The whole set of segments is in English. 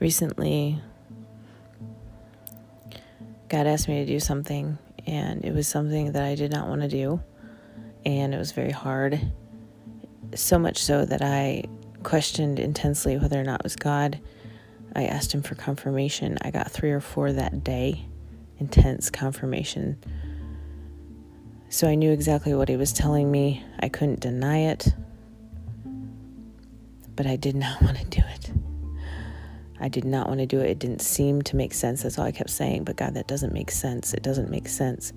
recently, God asked me to do something, and it was something that I did not want to do, and it was very hard. So much so that I questioned intensely whether or not it was God. I asked Him for confirmation. I got three or four that day, intense confirmation. So I knew exactly what He was telling me. I couldn't deny it, but I did not want to do it. I did not want to do it. It didn't seem to make sense. That's all I kept saying. But God, that doesn't make sense. It doesn't make sense.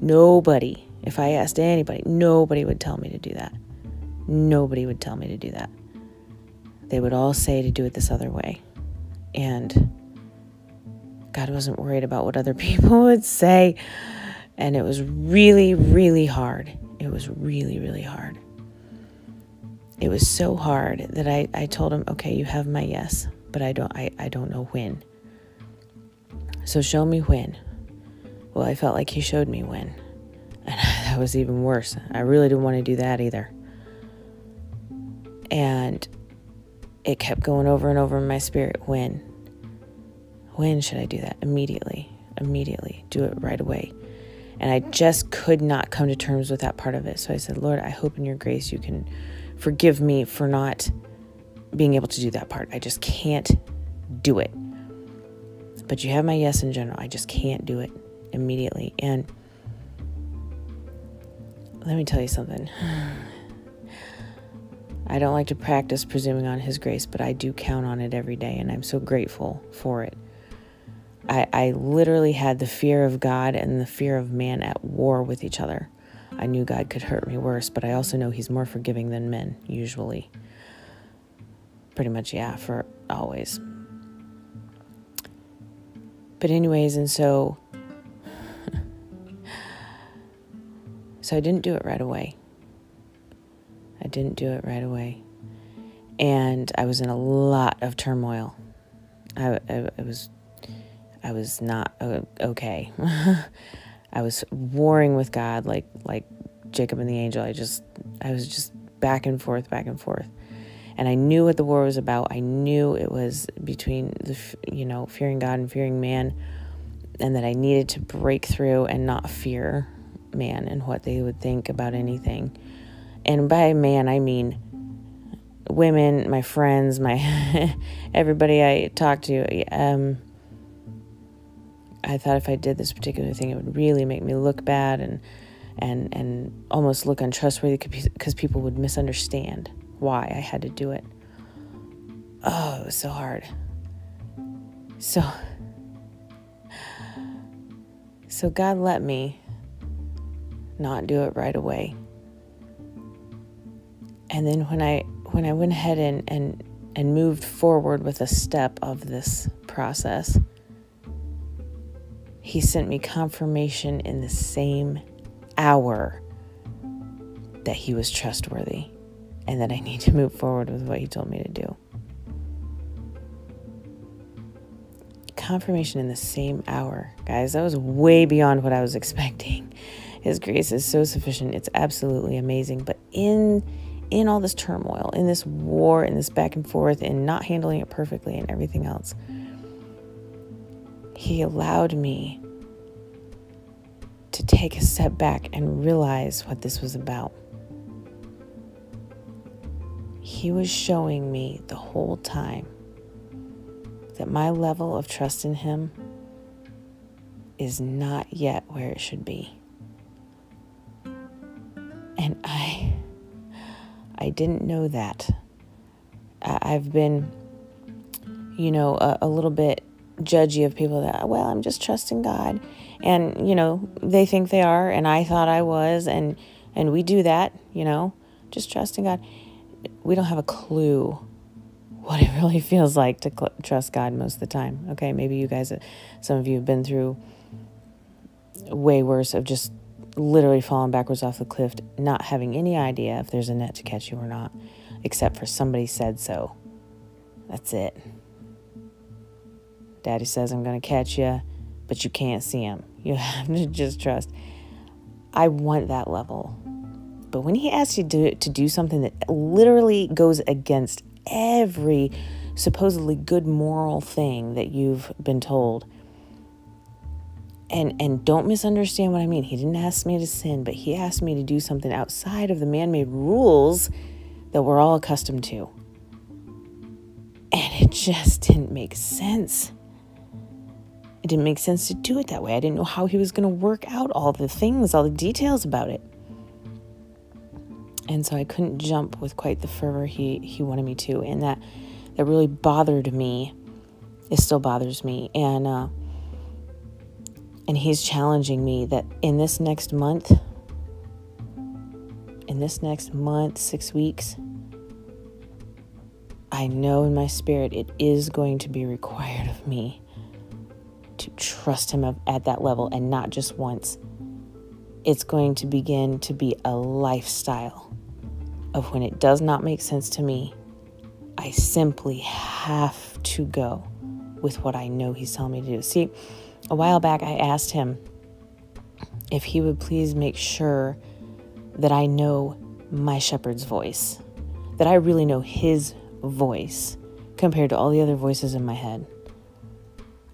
Nobody, if I asked anybody, nobody would tell me to do that. Nobody would tell me to do that. They would all say to do it this other way. And God wasn't worried about what other people would say. And it was really, really hard. It was really, really hard. It was so hard that I, I told him, okay, you have my yes but I don't I, I don't know when. So show me when. Well, I felt like he showed me when. And that was even worse. I really didn't want to do that either. And it kept going over and over in my spirit when. When should I do that? Immediately. Immediately. Do it right away. And I just could not come to terms with that part of it. So I said, Lord, I hope in your grace you can forgive me for not being able to do that part. I just can't do it. But you have my yes in general. I just can't do it immediately. And let me tell you something. I don't like to practice presuming on His grace, but I do count on it every day, and I'm so grateful for it. I, I literally had the fear of God and the fear of man at war with each other. I knew God could hurt me worse, but I also know He's more forgiving than men, usually pretty much, yeah, for always. But, anyways, and so, so I didn't do it right away. I didn't do it right away. And I was in a lot of turmoil. I, I, I was, I was not uh, okay. I was warring with God like, like Jacob and the angel. I just, I was just back and forth, back and forth and I knew what the war was about. I knew it was between the you know fearing God and fearing man, and that I needed to break through and not fear man and what they would think about anything. And by man, I mean women, my friends, my everybody I talked to. Um, I thought if I did this particular thing, it would really make me look bad and and and almost look untrustworthy because people would misunderstand why I had to do it. Oh, it was so hard. So, so God let me not do it right away. And then when I when I went ahead and and and moved forward with a step of this process, he sent me confirmation in the same hour that he was trustworthy and that I need to move forward with what He told me to do. Confirmation in the same hour. Guys, that was way beyond what I was expecting. His grace is so sufficient. It's absolutely amazing. But in in all this turmoil, in this war, in this back and forth, and not handling it perfectly and everything else, he allowed me to take a step back and realize what this was about he was showing me the whole time that my level of trust in him is not yet where it should be. And I I didn't know that. I've been you know a, a little bit judgy of people that well, I'm just trusting God. And you know, they think they are and I thought I was and and we do that, you know, just trusting God we don't have a clue what it really feels like to cl- trust God most of the time. Okay, maybe you guys, uh, some of you have been through way worse of just literally falling backwards off the cliff, not having any idea if there's a net to catch you or not, except for somebody said so. That's it. Daddy says, I'm going to catch you, but you can't see him. You have to just trust. I want that level but when he asks you to, to do something that literally goes against every supposedly good moral thing that you've been told. And and don't misunderstand what I mean. He didn't ask me to sin, but he asked me to do something outside of the man-made rules that we're all accustomed to. And it just didn't make sense. It didn't make sense to do it that way. I didn't know how he was going to work out all the things, all the details about it. And so I couldn't jump with quite the fervor he, he wanted me to. And that, that really bothered me. It still bothers me. And, uh, and he's challenging me that in this next month, in this next month, six weeks, I know in my spirit it is going to be required of me to trust Him at that level and not just once. It's going to begin to be a lifestyle of when it does not make sense to me, I simply have to go with what I know He's telling me to do. See, a while back I asked Him if He would please make sure that I know my shepherd's voice, that I really know His voice compared to all the other voices in my head.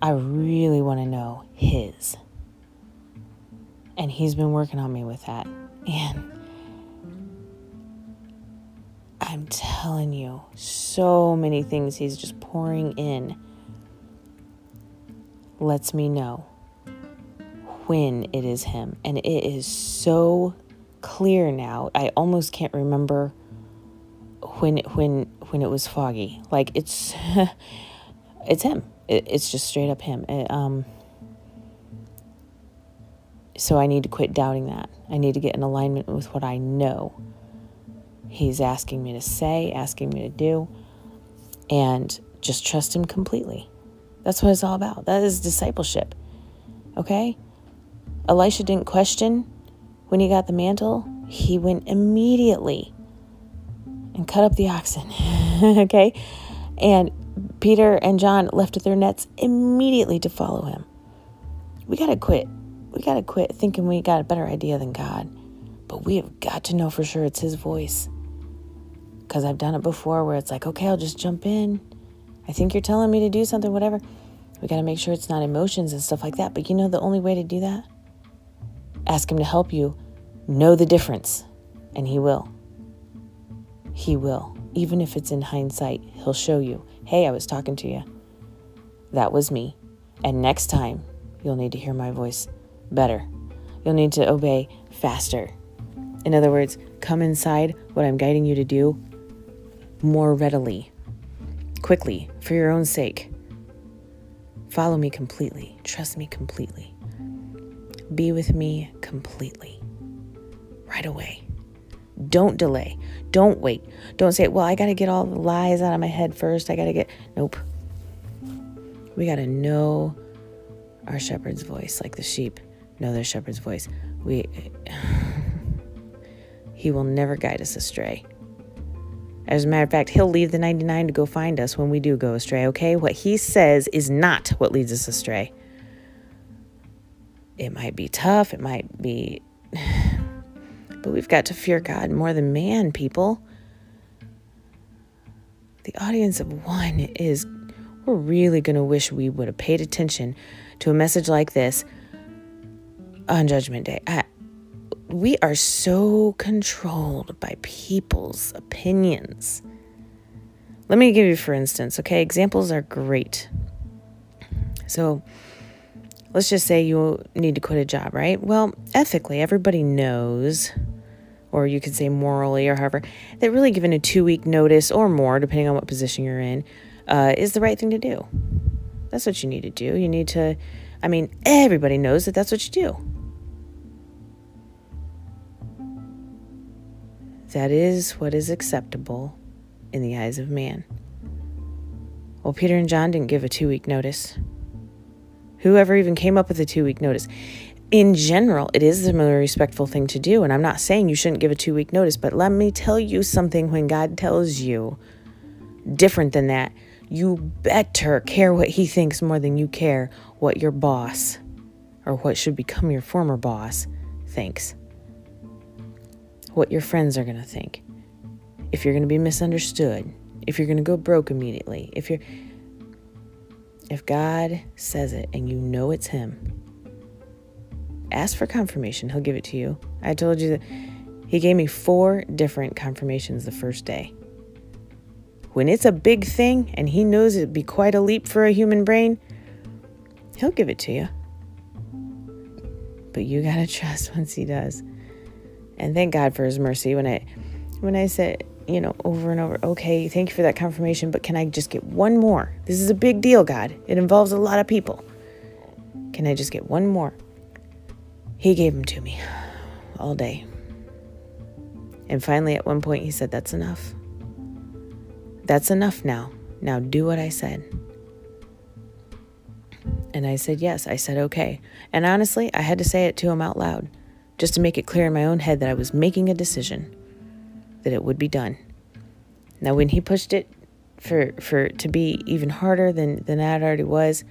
I really want to know his. And he's been working on me with that. And I'm telling you, so many things he's just pouring in lets me know when it is him. And it is so clear now. I almost can't remember when when when it was foggy. Like it's it's him it, it's just straight up him. It, um, so I need to quit doubting that. I need to get in alignment with what I know He's asking me to say, asking me to do, and just trust Him completely. That's what it's all about. That is discipleship. Okay? Elisha didn't question when he got the mantle, he went immediately and cut up the oxen. okay? And Peter and John left their nets immediately to follow him. We got to quit. We got to quit thinking we got a better idea than God. But we have got to know for sure it's His voice. Because I've done it before where it's like, okay, I'll just jump in. I think you're telling me to do something, whatever. We got to make sure it's not emotions and stuff like that. But you know the only way to do that? Ask Him to help you know the difference. And He will. He will. Even if it's in hindsight, He'll show you Hey, I was talking to you. That was me. And next time, you'll need to hear my voice better. You'll need to obey faster. In other words, come inside what I'm guiding you to do more readily, quickly, for your own sake. Follow me completely. Trust me completely. Be with me completely. Right away. Don't delay. Don't wait. Don't say, well, I got to get all the lies out of my head first. I got to get. Nope. We got to know our shepherd's voice, like the sheep know their shepherd's voice. We. he will never guide us astray. As a matter of fact, he'll leave the 99 to go find us when we do go astray, okay? What he says is not what leads us astray. It might be tough, it might be but we've got to fear God more than man, people. The audience of one is, we're really going to wish we would have paid attention to a message like this on Judgment Day. I, we are so controlled by people's opinions. Let me give you, for instance, okay, examples are great. So, let's just say you need to quit a job, right? Well, ethically, everybody knows, or you could say morally, or however, that really giving a two week notice or more, depending on what position you're in, uh, is the right thing to do. That's what you need to do. You need to, I mean, everybody knows that that's what you do. That is what is acceptable in the eyes of man. Well, Peter and John didn't give a two week notice. Whoever even came up with a two week notice. In general, it is the most respectful thing to do. And I'm not saying you shouldn't give a two week notice, but let me tell you something when God tells you different than that, you better care what He thinks more than you care what your boss or what should become your former boss thinks. What your friends are going to think. If you're going to be misunderstood, if you're going to go broke immediately, if you're if God says it and you know it's him, ask for confirmation. He'll give it to you. I told you that he gave me four different confirmations the first day. When it's a big thing and he knows it'd be quite a leap for a human brain, he'll give it to you. But you got to trust once he does. And thank God for his mercy when I when I said, you know, over and over, okay, thank you for that confirmation, but can I just get one more? This is a big deal, God. It involves a lot of people. Can I just get one more? He gave them to me all day. And finally, at one point, he said, That's enough. That's enough now. Now do what I said. And I said, Yes. I said, Okay. And honestly, I had to say it to him out loud just to make it clear in my own head that I was making a decision that it would be done. Now, when he pushed it for for to be even harder than than that already was,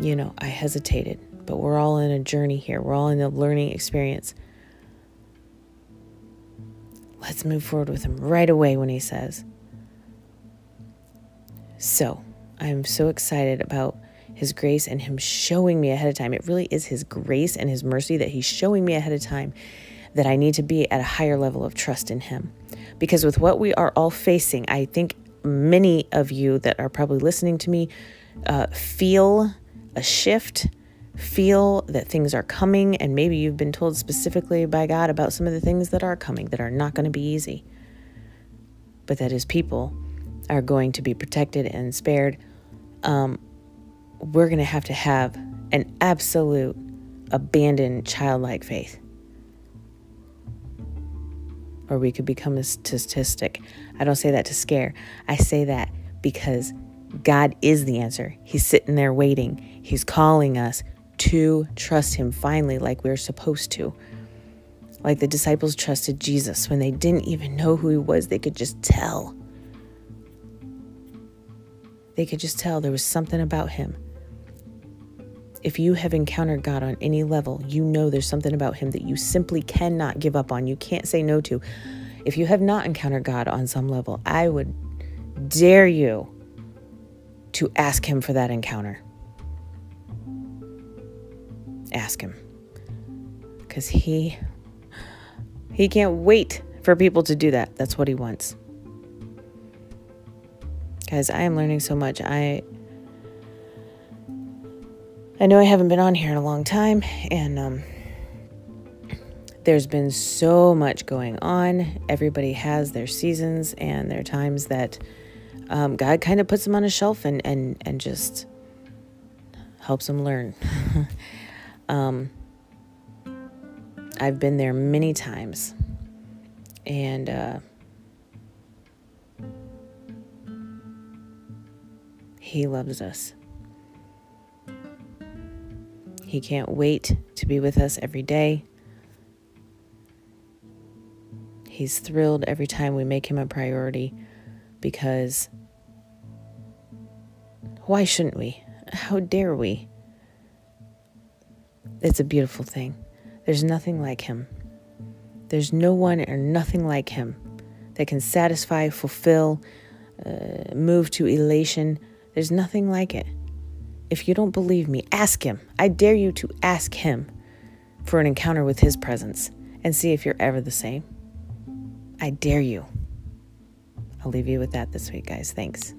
you know, I hesitated. But we're all in a journey here. We're all in a learning experience. Let's move forward with him right away when he says. So, I'm so excited about his grace and him showing me ahead of time. It really is his grace and his mercy that he's showing me ahead of time that I need to be at a higher level of trust in him. Because with what we are all facing, I think many of you that are probably listening to me uh, feel a shift, feel that things are coming, and maybe you've been told specifically by God about some of the things that are coming that are not going to be easy. But that his people are going to be protected and spared. Um, we're going to have to have an absolute abandoned childlike faith. Or we could become a statistic. I don't say that to scare. I say that because God is the answer. He's sitting there waiting. He's calling us to trust Him finally, like we're supposed to. Like the disciples trusted Jesus when they didn't even know who He was, they could just tell. They could just tell there was something about Him if you have encountered God on any level, you know there's something about Him that you simply cannot give up on. You can't say no to. If you have not encountered God on some level, I would dare you to ask Him for that encounter. Ask Him. Because He. He can't wait for people to do that. That's what he wants. Guys, I am learning so much. I I know I haven't been on here in a long time, and um, there's been so much going on. Everybody has their seasons and their times that um, God kind of puts them on a shelf and, and, and just helps them learn. um, I've been there many times, and uh, He loves us. He can't wait to be with us every day. He's thrilled every time we make him a priority because why shouldn't we? How dare we? It's a beautiful thing. There's nothing like him. There's no one or nothing like him that can satisfy, fulfill, uh, move to elation. There's nothing like it. If you don't believe me, ask him. I dare you to ask him for an encounter with his presence and see if you're ever the same. I dare you. I'll leave you with that this week, guys. Thanks.